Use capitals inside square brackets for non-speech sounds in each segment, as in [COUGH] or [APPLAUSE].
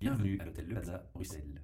Bienvenue à l'hôtel Le Plaza, Bruxelles.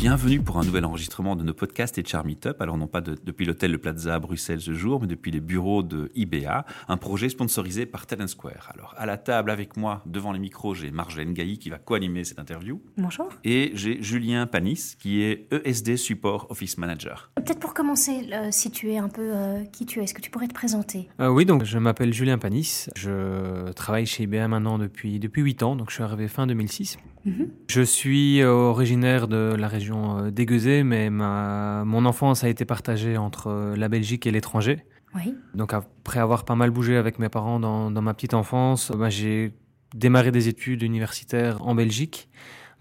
Bienvenue pour un nouvel enregistrement de nos podcasts et Char Meetup. Alors non pas de- depuis l'hôtel Le Plaza à Bruxelles ce jour, mais depuis les bureaux de IBA, un projet sponsorisé par Talent Square. Alors à la table avec moi, devant les micros, j'ai Marjolaine Gailly qui va co-animer cette interview. Bonjour. Et j'ai Julien Panis qui est ESD Support Office Manager. Peut-être pour commencer, euh, situer un peu euh, qui tu es, est-ce que tu pourrais te présenter? Euh, oui, donc je m'appelle Julien Panis. Je travaille chez IBM maintenant depuis, depuis 8 ans, donc je suis arrivé fin 2006. Mhm. Je suis euh, originaire de la région euh, d'Aiguezé, mais ma, mon enfance a été partagée entre euh, la Belgique et l'étranger. Oui. Donc après avoir pas mal bougé avec mes parents dans, dans ma petite enfance, bah, j'ai démarré des études universitaires en Belgique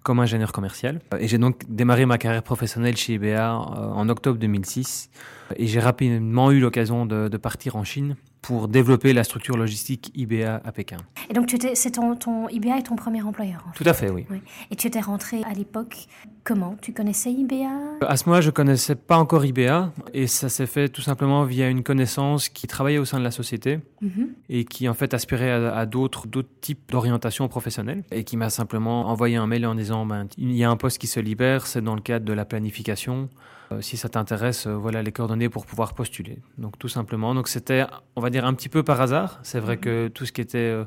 comme ingénieur commercial. Et j'ai donc démarré ma carrière professionnelle chez IBA euh, en octobre 2006. Et j'ai rapidement eu l'occasion de, de partir en Chine pour développer la structure logistique IBA à Pékin. Et donc, c'est ton, ton IBA est ton premier employeur. en fait. Tout à fait, oui. Oui. Et tu étais rentré à l'époque comment? Tu connaissais IBA À ce moment-là, je connaissais pas encore IBA et ça s'est fait tout simplement via une connaissance qui travaillait au sein de la société Mhm. et qui en fait aspirait à, d'autres types d'orientation professionnelle et qui m'a simplement envoyé un mail en disant ben, il y a un poste qui se libère, c'est dans le cadre de la planification. Euh, si ça t'intéresse, euh, voilà les coordonnées pour pouvoir postuler. Donc tout simplement. Donc c'était, on va dire un petit peu par hasard. C'est vrai que tout ce qui était euh,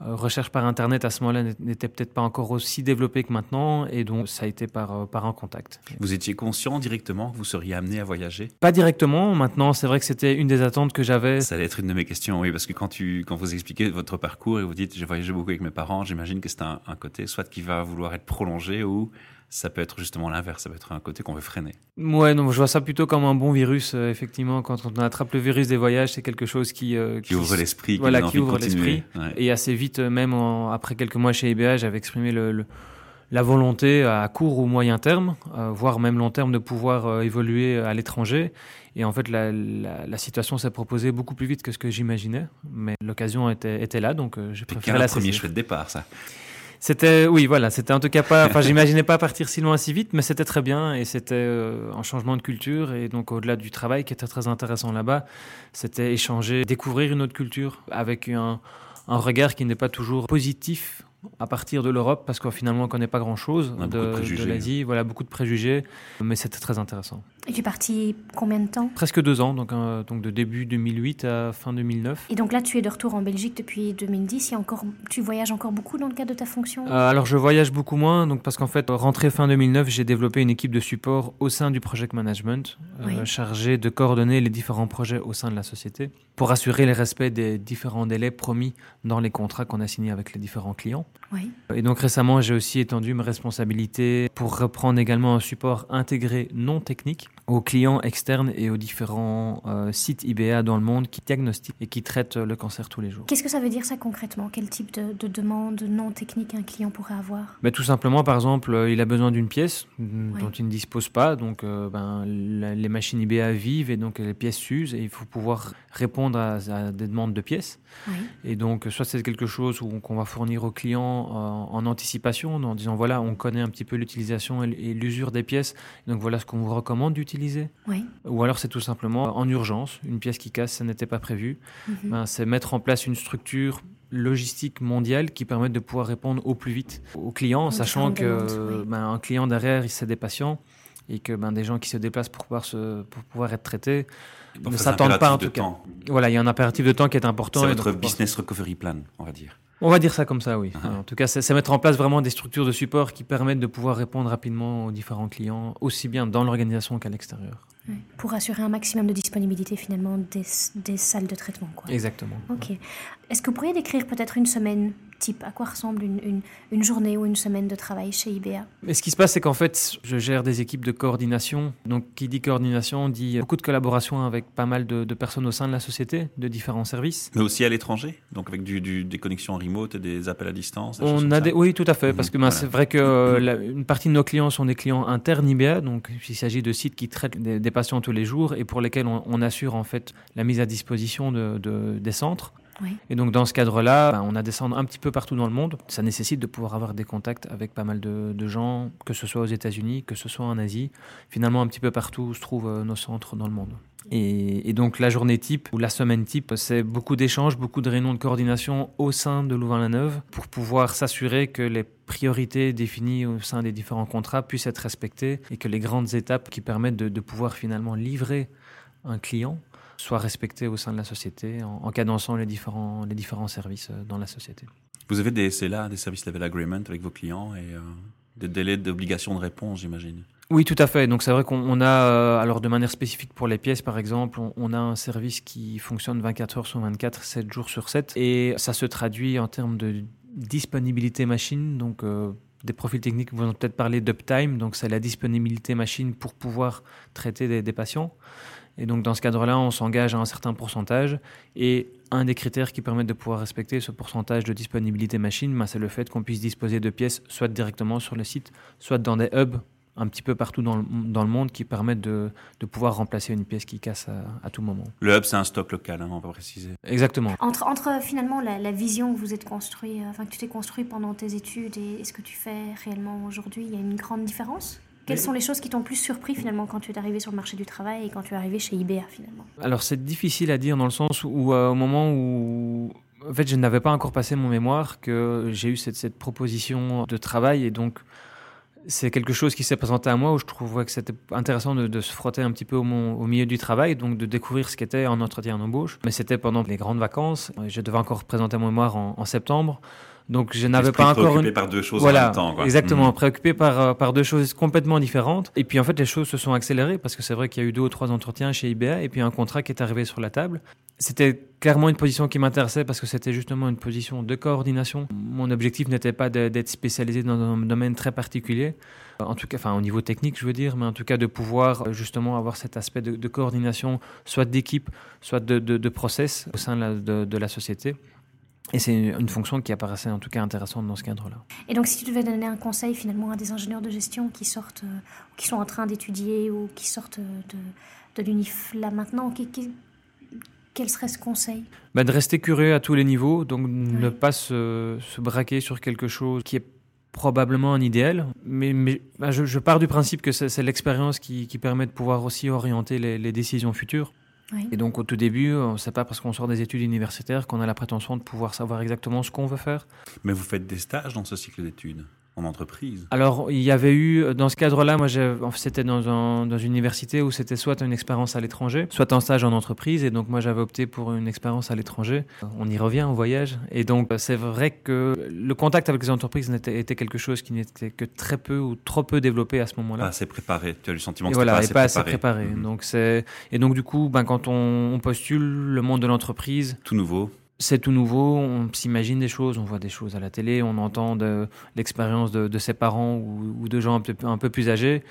recherche par internet à ce moment-là n'était peut-être pas encore aussi développé que maintenant et donc ça a été par par un contact. Vous étiez conscient directement que vous seriez amené à voyager? Pas directement. Maintenant, c'est vrai que c'était une des attentes que j'avais. Ça allait être une de mes questions, oui, parce que quand, tu, quand vous expliquez votre parcours et vous dites j'ai voyagé beaucoup avec mes parents, j'imagine que c'est un, un côté soit qui va vouloir être prolongé ou ça peut être justement l'inverse, ça peut être un côté qu'on veut freiner. Ouais, donc je vois ça plutôt comme un bon virus. euh, effectivement, quand on attrape le virus des voyages, c'est quelque chose qui euh, Qui ouvre l'esprit, Voilà, qui ouvre l'esprit. Ouais. Et assez vite, euh, même en- après quelques mois chez IBA, j'avais exprimé le, le- la volonté à court ou moyen terme, euh, voire même long terme, de pouvoir évoluer à l'étranger. Et en fait, la, la- la situation s'est proposée beaucoup plus vite que ce que j'imaginais. Mais l'occasion était, était là, donc j'ai préféré le la premier saisir. chouette départ, ça. C'était, oui, voilà, c'était en tout cas pas. Enfin, [LAUGHS] j'imaginais pas partir si loin si vite, mais c'était très bien et c'était euh, un changement de culture et donc au-delà du travail qui était très intéressant là-bas, c'était échanger, découvrir une autre culture avec un, un regard qui n'est pas toujours positif à partir de l'Europe parce qu'au finalement on connaît pas a beaucoup de de, l'Asie, voilà beaucoup de préjugés, mais c'était très intéressant. Et tu es parti combien de temps Presque deux ans, donc euh, donc de début 2008 à fin 2009. Et donc là, tu es de retour en Belgique depuis 2010. Il y a encore, tu voyages encore beaucoup dans le cadre de ta fonction? Euh, alors je voyage beaucoup moins, donc parce qu'en fait, rentrée fin 2009, j'ai développé une équipe de support au sein du project management, euh, Oui. chargée de coordonner les différents projets au sein de la société, pour assurer le respect des différents délais promis dans les contrats qu'on a signés avec les différents clients. Oui. Et donc récemment, j'ai aussi étendu mes responsabilités pour reprendre également un support intégré non technique aux clients externes et aux différents euh, sites IBA dans le monde qui diagnostiquent et qui traitent le cancer tous les jours. Qu'est-ce que ça veut dire ça concrètement? Quel type de, de demande non technique un client pourrait avoir? Ben, tout simplement, par exemple, euh, il a besoin d'une pièce mm, dont il ne dispose pas. Donc, euh, ben, la- les machines IBA vivent et donc les pièces s'usent et il faut pouvoir répondre à, à des demandes de pièces. Et donc, soit c'est quelque chose qu'on va fournir au client en, en anticipation, en disant voilà, on connaît un petit peu l'utilisation et l'usure des pièces, donc voilà ce qu'on vous recommande d'utiliser. Oui. Ou alors c'est tout simplement en urgence, une pièce qui casse, ça n'était pas prévu. Mhm. Ben, c'est mettre en place une structure logistique mondiale qui permette de pouvoir répondre au plus vite aux clients, Aux sachant que oui. ben, un client derrière, c'est des patients et que ben, des gens qui se déplacent pour pouvoir, se, pour pouvoir être traités Pour ne s'attendent pas en impératif tout de cas. temps. Voilà, il y a un impératif de temps qui est important. C'est votre donc, business recovery plan, on va dire. On va dire ça comme ça, oui. Ah. En tout cas, c'est c'est mettre en place vraiment des structures de support qui permettent de pouvoir répondre rapidement aux différents clients, aussi bien dans l'organisation qu'à l'extérieur. Oui. Pour assurer un maximum de disponibilité finalement des, des salles de traitement. Quoi. Exactement. Ok. Est-ce que vous pourriez décrire peut-être une semaine type À quoi ressemble une, une, une journée ou une semaine de travail chez IBA Mais ce qui se passe, c'est qu'en fait, je gère des équipes de coordination. Donc, qui dit coordination dit beaucoup de collaboration avec pas mal de, de personnes au sein de la société, de différents services. Mais aussi à l'étranger, donc avec du, du- des connexions remote et des appels à distance. des On a des, oui, tout à fait, Mhm, parce que ben, voilà. c'est vrai que la- une partie de nos clients sont des clients internes IBA, donc il s'agit de sites qui traitent des, des patients tous les jours et pour lesquels on, on assure en fait la mise à disposition de, de- des centres. Et donc dans ce cadre-là, ben, on a descendu un petit peu partout dans le monde. Ça nécessite de pouvoir avoir des contacts avec pas mal de, gens, que ce soit aux États-Unis, que ce soit en Asie, finalement un petit peu partout se trouvent euh, nos centres dans le monde. Et, donc la journée type ou la semaine type, c'est beaucoup d'échanges, beaucoup de réunions de coordination au sein de Louvain-la-Neuve pour pouvoir s'assurer que les priorités définies au sein des différents contrats puissent être respectées et que les grandes étapes qui permettent de, pouvoir finalement livrer un client soient respectées au sein de la société en, cadençant les différents, les différents services euh, dans la société. Vous avez des SLA, des Service Level Agreement avec vos clients et euh, des délais d'obligation de réponse, j'imagine oui, tout à fait. Donc c'est vrai qu'on a, euh, alors de manière spécifique pour les pièces par exemple, on, a un service qui fonctionne 24 heures sur 24, 7 jours sur 7. Et ça se traduit en termes de disponibilité machine. Donc euh, des profils techniques vous ont peut-être parlé d'uptime. Donc c'est la disponibilité machine pour pouvoir traiter des, patients. Et donc dans ce cadre-là, on s'engage à un certain pourcentage. Et un des critères qui permettent de pouvoir respecter ce pourcentage de disponibilité machine, ben, c'est le fait qu'on puisse disposer de pièces soit directement sur le site, soit dans des hubs un petit peu partout dans le, dans le monde qui permettent de, de, pouvoir remplacer une pièce qui casse à, tout moment. Le hub, c'est un stock local, hein, on va préciser. Exactement. Entre, entre finalement la, vision que vous êtes construit, euh, enfin que tu t'es construit pendant tes études et, ce que tu fais réellement aujourd'hui, il y a une grande différence? Quelles sont les choses qui t'ont plus surpris finalement quand tu es arrivé sur le marché du travail et quand tu es arrivé chez IBA finalement? Alors c'est difficile à dire dans le sens où euh, au moment où en fait je n'avais pas encore passé mon mémoire que j'ai eu cette, cette proposition de travail et donc c'est quelque chose qui s'est présenté à moi où je trouvais que c'était intéressant de, se frotter un petit peu au, au, milieu du travail, donc de découvrir ce qu'était un entretien d'embauche. Mais c'était pendant les grandes vacances. Je devais encore présenter mon mémoire en, septembre. Donc je n'avais pas encore préoccupé par deux choses en même temps. Exactement, mmh. préoccupé par, euh, par deux choses complètement différentes. Et puis en fait, les choses se sont accélérées parce que c'est vrai qu'il y a eu deux ou trois entretiens chez IBA et puis un contrat qui est arrivé sur la table. C'était clairement une position qui m'intéressait parce que c'était justement une position de coordination. Mon objectif n'était pas d'être spécialisé dans un domaine très particulier, en tout cas, enfin au niveau technique, je veux dire, mais en tout cas de pouvoir euh, justement avoir cet aspect de, coordination, soit d'équipe, soit de, de, process au sein de, de la société. Et c'est une fonction qui apparaissait en tout cas intéressante dans ce cadre-là. Et donc, si tu devais donner un conseil finalement à des ingénieurs de gestion qui sortent, euh, qui sont en train d'étudier ou qui sortent de, de l'UNIF là maintenant, qui, quel serait ce conseil? Bah, De rester curieux à tous les niveaux, donc ne pas se, se, braquer sur quelque chose qui est probablement un idéal, mais, mais bah, je, pars du principe que c'est l'expérience qui, qui, permet de pouvoir aussi orienter les, les décisions futures. Et donc au tout début, on sait pas parce qu'on sort des études universitaires qu'on a la prétention de pouvoir savoir exactement ce qu'on veut faire. Mais vous faites des stages dans ce cycle d'études? En entreprise Alors, il y avait eu, dans ce cadre-là, moi, c'était dans, dans une université où c'était soit une expérience à l'étranger, soit un stage en entreprise. Et donc, moi, j'avais opté pour une expérience à l'étranger. On y revient au voyage. Et donc, c'est vrai que le contact avec les entreprises était, était quelque chose qui n'était que très peu ou trop peu développé à ce moment-là. Pas assez préparé. Tu as le sentiment que voilà, pas, assez, pas assez préparé. Mhm. Donc, c'est, et donc, du coup, ben, quand on, on postule le monde de l'entreprise. Tout nouveau c'est tout nouveau, on s'imagine des choses, on voit des choses à la télé, on entend de, l'expérience de, ses parents ou, de gens un peu, plus âgés.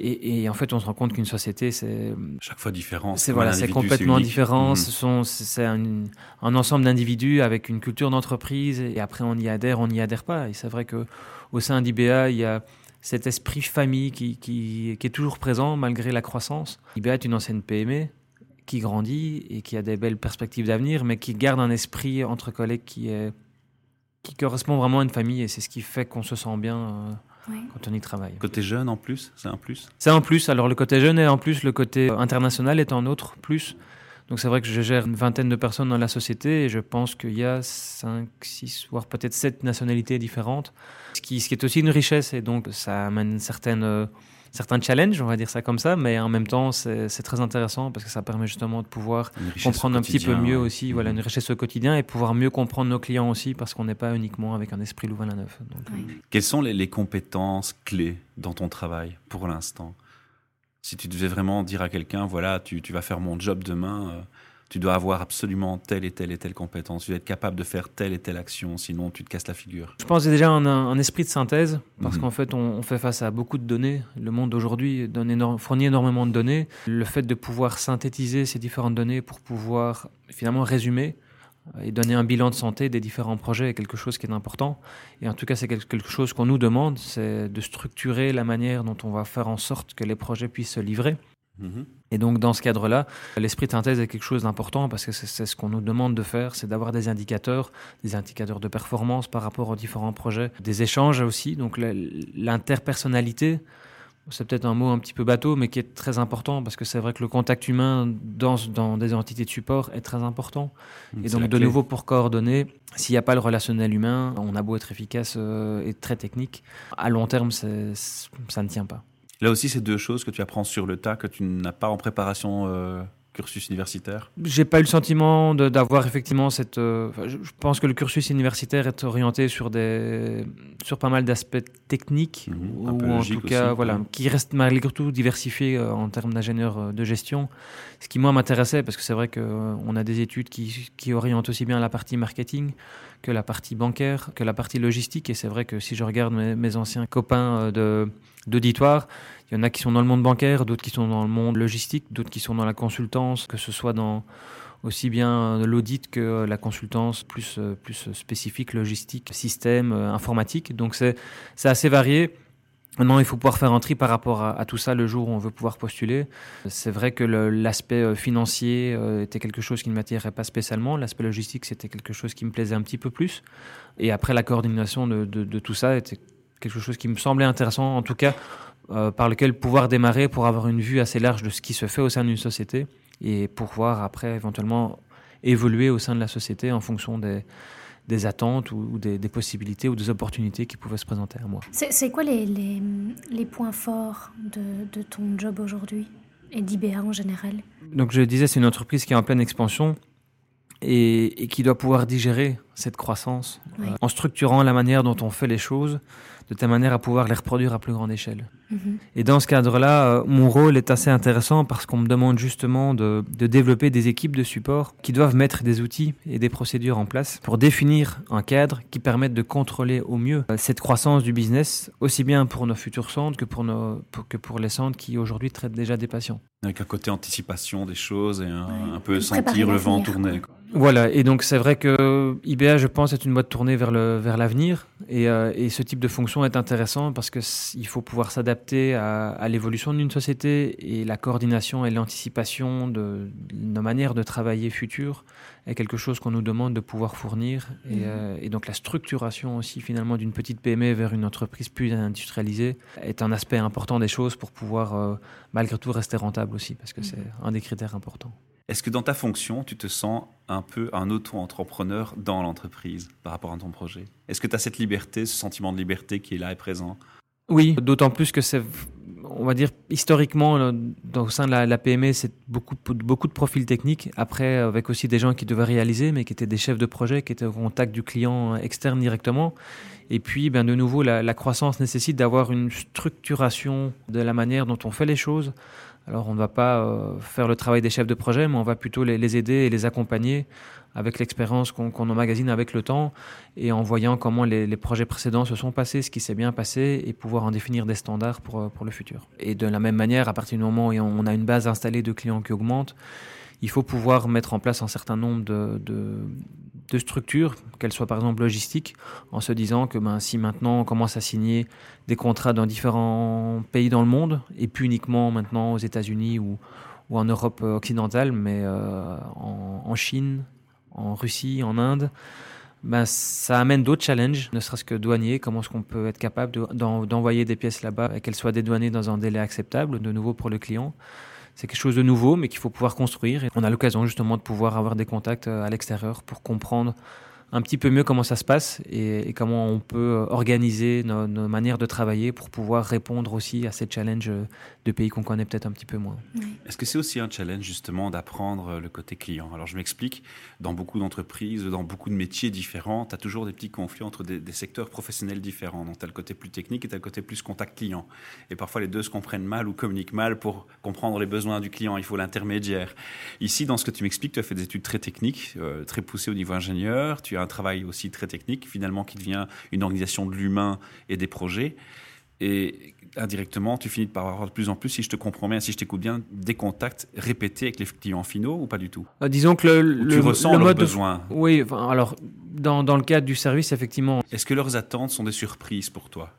Et, en fait, on se rend compte qu'une société, c'est chaque fois différent. C'est voilà, c'est complètement différent. Mhm. c'est un, ensemble d'individus avec une culture d'entreprise. Et après, on y adhère, on n'y adhère pas. Et c'est vrai que au sein d'IBA, il y a cet esprit famille qui, qui, qui, est toujours présent malgré la croissance. IBA est une ancienne PME qui grandit et qui a des belles perspectives d'avenir, mais qui garde un esprit entre collègues qui, est, qui correspond vraiment à une famille et c'est ce qui fait qu'on se sent bien euh, quand on y travaille. Côté jeune en plus, c'est un plus C'est un plus. Alors le côté jeune est en plus, le côté international est un autre plus. Donc c'est vrai que je gère une vingtaine de personnes dans la société et je pense qu'il y a 5, 6, voire peut-être 7 nationalités différentes, ce qui, ce qui est aussi une richesse et donc ça amène certaines euh, certains challenges, on va dire ça comme ça, mais en même temps, c'est très intéressant parce que ça permet justement de pouvoir comprendre un petit peu mieux aussi, voilà, une richesse au quotidien et pouvoir mieux comprendre nos clients aussi parce qu'on n'est pas uniquement avec un esprit Louvain-la-Neuve. Euh, Quelles sont les, compétences clés dans ton travail pour l'instant? Si tu devais vraiment dire à quelqu'un, voilà, tu, vas faire mon job demain. Euh, tu dois avoir absolument telle et telle et telle compétence, tu dois être capable de faire telle et telle action, sinon tu te casses la figure. Je pense déjà un, un esprit de synthèse, parce mhm. qu'en fait on, fait face à beaucoup de données. Le monde d'aujourd'hui fournit énormément de données. Le fait de pouvoir synthétiser ces différentes données pour pouvoir finalement résumer euh, et donner un bilan de santé des différents projets est quelque chose qui est important. Et en tout cas, c'est quelque chose qu'on nous demande, c'est de structurer la manière dont on va faire en sorte que les projets puissent se livrer. Et donc dans ce cadre-là, l'esprit de synthèse est quelque chose d'important parce que c'est ce qu'on nous demande de faire, c'est d'avoir des indicateurs, des indicateurs de performance par rapport aux différents projets, des échanges aussi, donc l'interpersonnalité. C'est peut-être un mot un petit peu bateau, mais qui est très important parce que c'est vrai que le contact humain dans, dans des entités de support est très important. Et donc, de nouveau, pour coordonner, s'il n'y a pas le relationnel humain, on a beau être efficace euh, et très technique, à long terme, ça ne tient pas. Là aussi, c'est deux choses que tu apprends sur le tas, que tu n'as pas en préparation euh, cursus universitaire J'ai pas eu le sentiment d'avoir effectivement cette. Euh, je pense que le cursus universitaire est orienté sur des sur pas mal d'aspects techniques mhm, ou en tout cas voilà qui reste malgré tout diversifié euh, en termes d'ingénieur de gestion. Ce qui moi m'intéressait parce que c'est vrai qu'on a des études qui, qui orientent aussi bien la partie marketing que la partie bancaire, que la partie logistique. Et c'est vrai que si je regarde mes, anciens copains euh, d'auditoire, il y en a qui sont dans le monde bancaire, d'autres qui sont dans le monde logistique, d'autres qui sont dans la consultance, que ce soit dans aussi bien l'audit que la consultance plus, euh, plus spécifique, logistique, système, euh, informatique. Donc c'est assez varié. Maintenant, il faut pouvoir faire un tri par rapport à, tout ça le jour où on veut pouvoir postuler. C'est vrai que l'aspect euh, financier euh, était quelque chose qui ne m'attirait pas spécialement. L'aspect logistique, c'était quelque chose qui me plaisait un petit peu plus. Et après, la coordination de, tout ça était quelque chose qui me semblait intéressant, en tout cas, euh, par lequel pouvoir démarrer pour avoir une vue assez large de ce qui se fait au sein d'une société et pouvoir après éventuellement évoluer au sein de la société en fonction des, des attentes ou, des, possibilités ou des opportunités qui pouvaient se présenter à moi. C'est quoi les, les, points forts de, de ton job aujourd'hui et d'IBA en général? Donc je disais, c'est une entreprise qui est en pleine expansion et, qui doit pouvoir digérer cette croissance euh, en structurant la manière dont on fait les choses de telle manière à pouvoir les reproduire à plus grande échelle. Mhm. Et dans ce cadre-là, euh, mon rôle est assez intéressant parce qu'on me demande justement de, de, développer des équipes de support qui doivent mettre des outils et des procédures en place pour définir un cadre qui permette de contrôler au mieux euh, cette croissance du business, aussi bien pour nos futurs centres que pour, nos, que pour les centres qui aujourd'hui traitent déjà des patients. Avec un côté anticipation des choses et un, peu sentir le vent tourner. Voilà, et donc c'est vrai que IBA, je pense, est une boîte tournée vers l'avenir vers et, euh, et ce type de fonction est intéressant parce qu'il faut pouvoir s'adapter à, l'évolution d'une société et la coordination et l'anticipation de, nos manières de travailler futures est quelque chose qu'on nous demande de pouvoir fournir. Et, mhm. euh, donc la structuration aussi finalement d'une petite PME vers une entreprise plus industrialisée est un aspect important des choses pour pouvoir euh, malgré tout rester rentable aussi parce que mhm. c'est un des critères importants. Est-ce que dans ta fonction, tu te sens un peu un auto-entrepreneur dans l'entreprise par rapport à ton projet? Est-ce que tu as cette liberté, ce sentiment de liberté qui est là et présent? Oui, d'autant plus que c'est, on va dire, historiquement, au sein de la, PME, c'est beaucoup, beaucoup de profils techniques. Après, avec aussi des gens qui devaient réaliser, mais qui étaient des chefs de projet, qui étaient au contact du client externe directement. Et puis, ben, de nouveau, la, croissance nécessite d'avoir une structuration de la manière dont on fait les choses. Alors, on ne va pas euh, faire le travail des chefs de projet, mais on va plutôt les, aider et les accompagner avec l'expérience qu'on emmagasine avec le temps et en voyant comment les, projets précédents se sont passés, ce qui s'est bien passé et pouvoir en définir des standards pour, euh, pour le futur. Et de la même manière, à partir du moment où on a une base installée de clients qui augmente, il faut pouvoir mettre en place un certain nombre de, structures, qu'elles soient par exemple logistiques, en se disant que ben, si maintenant on commence à signer des contrats dans différents pays dans le monde, et plus uniquement maintenant aux États-Unis ou, ou en Europe occidentale, mais euh, en, Chine, en Russie, en Inde, ben, ça amène d'autres challenges, ne serait-ce que douanier. Comment est-ce qu'on peut être capable d'envoyer des pièces là-bas et qu'elles soient dédouanées dans un délai acceptable, de nouveau pour le client C'est quelque chose de nouveau, mais qu'il faut pouvoir construire. Et on a l'occasion justement de pouvoir avoir des contacts euh, à l'extérieur pour comprendre un petit peu mieux comment ça se passe et, comment on peut organiser nos, manières de travailler pour pouvoir répondre aussi à ces challenges de pays qu'on connaît peut-être un petit peu moins. Est-ce que c'est aussi un challenge justement d'apprendre le côté client? Alors je m'explique, dans beaucoup d'entreprises, dans beaucoup de métiers différents, tu as toujours des petits conflits entre des, secteurs professionnels différents. Donc tu as le côté plus technique et tu as le côté plus contact client. Et parfois les deux se comprennent mal ou communiquent mal pour comprendre les besoins du client. Il faut l'intermédiaire. Ici, dans ce que tu m'expliques, tu as fait des études très techniques, euh, très poussées au niveau ingénieur. Tu un travail aussi très technique, finalement, qui devient une organisation de l'humain et des projets. Et indirectement, tu finis par avoir de plus en plus, si je te comprends bien, si je t'écoute bien, des contacts répétés avec les clients finaux ou pas du tout? Euh, Disons que le, tu ressens leurs besoins? Oui, alors dans, dans, le cadre du service, effectivement. Est-ce que leurs attentes sont des surprises pour toi?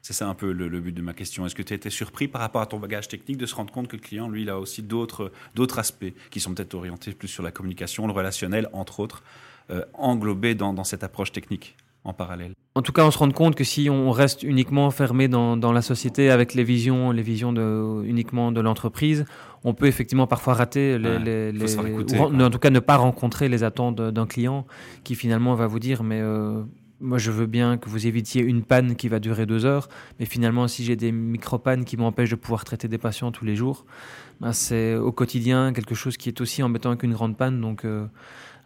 C'est ça un peu le, but de ma question. Est-ce que tu as été surpris par rapport à ton bagage technique de se rendre compte que le client, lui, il a aussi d'autres aspects qui sont peut-être orientés plus sur la communication, le relationnel, entre autres, euh, englobés dans, cette approche technique en parallèle En tout cas, on se rend compte que si on reste uniquement fermé dans, la société avec les visions, les visions de, uniquement de l'entreprise, on peut effectivement parfois rater les, ou, en tout cas ne pas rencontrer les attentes d'un client qui finalement va vous dire mais euh, moi, je veux bien que vous évitiez une panne qui va durer deux heures, mais finalement, si j'ai des micro-pannes qui m'empêchent de pouvoir traiter des patients tous les jours, ben c'est au quotidien quelque chose qui est aussi embêtant qu'une grande panne. Donc, euh,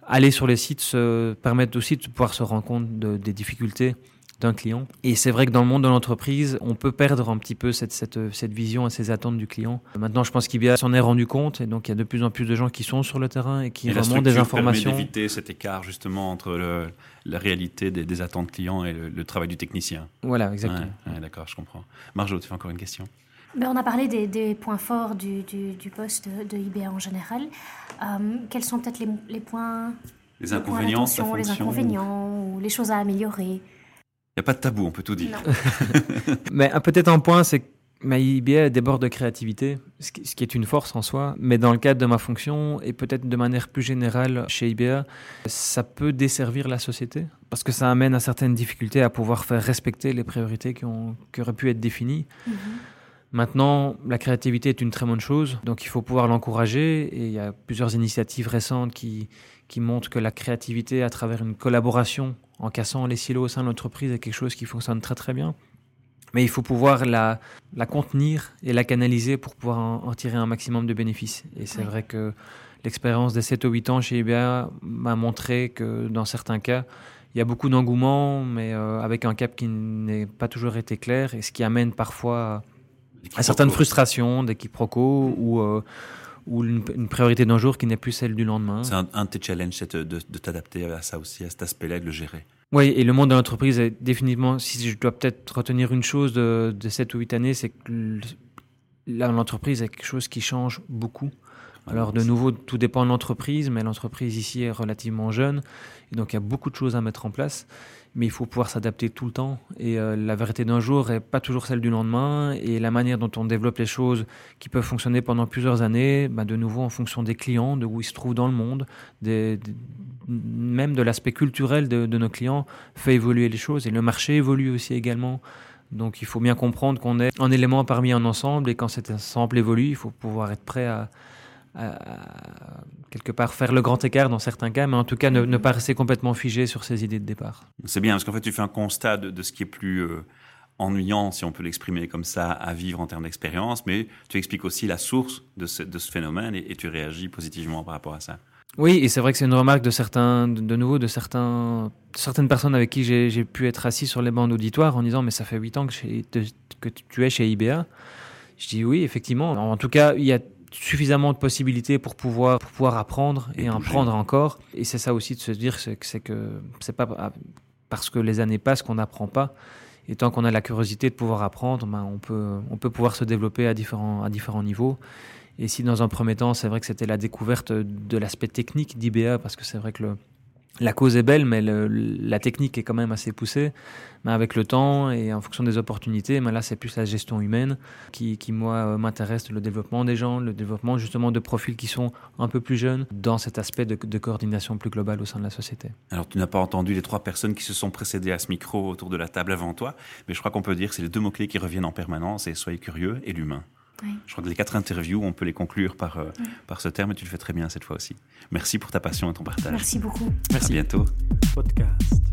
aller sur les sites se permettre aussi de pouvoir se rendre compte des difficultés d'un client. Et c'est vrai que dans le monde de l'entreprise, on peut perdre un petit peu cette, cette, cette vision et ces attentes du client. Maintenant, je pense qu'IBA s'en est rendu compte et donc il y a de plus en plus de gens qui sont sur le terrain et qui et remontent des informations. Permet d'éviter cet écart justement entre le, la réalité des, des, attentes clients et le, travail du technicien. Voilà, exactement. D'accord, je comprends. Marjo, tu fais encore une question? On a parlé des, des points forts du, du, du poste de, IBA en général. Euh, quels sont peut-être les, les, points les inconvénients, les inconvénients ou les choses à améliorer? Il n'y a pas de tabou, on peut tout dire. [LAUGHS] mais peut-être un point, c'est que ma IBA déborde de créativité, ce qui est une force en soi, mais dans le cadre de ma fonction et peut-être de manière plus générale chez IBA, ça peut desservir la société parce que ça amène à certaines difficultés à pouvoir faire respecter les priorités qui, ont, qui auraient pu être définies. Mhm. Maintenant, la créativité est une très bonne chose, donc il faut pouvoir l'encourager et il y a plusieurs initiatives récentes qui, qui montrent que la créativité à travers une collaboration en cassant les silos au sein de l'entreprise est quelque chose qui fonctionne très très bien. Mais il faut pouvoir la, la contenir et la canaliser pour pouvoir en, tirer un maximum de bénéfices. Et c'est vrai que l'expérience des 7 ou 8 ans chez IBA m'a montré que dans certains cas, il y a beaucoup d'engouement, mais euh, avec un cap qui n'est pas toujours été clair, et ce qui amène parfois à, certaines frustrations, des quiproquos, ou... Euh, ou une, priorité d'un jour qui n'est plus celle du lendemain. C'est un, un, de tes challenges, de, de, t'adapter à ça aussi, à cet aspect-là, de le gérer. Oui, et le monde de l'entreprise est définitivement, si je dois peut-être retenir une chose de, de 7 ou 8 années, c'est que l'entreprise est quelque chose qui change beaucoup. Alors de nouveau, tout dépend de l'entreprise, mais l'entreprise ici est relativement jeune, et donc il y a beaucoup de choses à mettre en place mais il faut pouvoir s'adapter tout le temps. Et euh, la vérité d'un jour n'est pas toujours celle du lendemain. Et la manière dont on développe les choses qui peuvent fonctionner pendant plusieurs années, bah, de nouveau en fonction des clients, de où ils se trouvent dans le monde, même de l'aspect culturel de, de, nos clients, fait évoluer les choses. Et le marché évolue aussi également. Donc il faut bien comprendre qu'on est un élément parmi un ensemble et quand cet ensemble évolue, il faut pouvoir être prêt à, quelque part faire le grand écart dans certains cas, mais en tout cas ne, pas rester complètement figé sur ses idées de départ. C'est bien, parce qu'en fait tu fais un constat de, ce qui est plus euh, ennuyant, si on peut l'exprimer comme ça, à vivre en termes d'expérience, mais tu expliques aussi la source de ce, phénomène et, tu réagis positivement par rapport à ça. Oui, et c'est vrai que c'est une remarque de certains, de nouveau, de certains, certaines personnes avec qui j'ai pu être assis sur les bancs d'auditoire en disant mais ça fait huit ans que, que tu es chez IBA. Je dis oui, effectivement. En tout cas, il y a suffisamment de possibilités pour pouvoir, pour pouvoir apprendre et, en prendre encore. Et c'est ça aussi de se dire c'est que c'est pas parce que les années passent qu'on n'apprend pas. Et tant qu'on a la curiosité de pouvoir apprendre, ben on, peut, on peut pouvoir se développer à différents, à différents niveaux. Et si dans un premier temps, c'est vrai que c'était la découverte de l'aspect technique d'IBA, parce que c'est vrai que le, la cause est belle, mais la technique est quand même assez poussée. Mais avec le temps et en fonction des opportunités, mais là, c'est plus la gestion humaine qui, moi, euh, m'intéresse, le développement des gens, le développement justement de profils qui sont un peu plus jeunes dans cet aspect de, de coordination plus globale au sein de la société. Alors, tu n'as pas entendu les trois personnes qui se sont précédées à ce micro autour de la table avant toi, mais je crois qu'on peut dire que c'est les deux mots-clés qui reviennent en permanence, et soyez curieux et l'humain. Je crois que les quatre interviews, on peut les conclure par, euh, par ce terme et tu le fais très bien cette fois aussi. Merci pour ta passion et ton partage. Merci beaucoup. Merci. À bientôt. Podcast.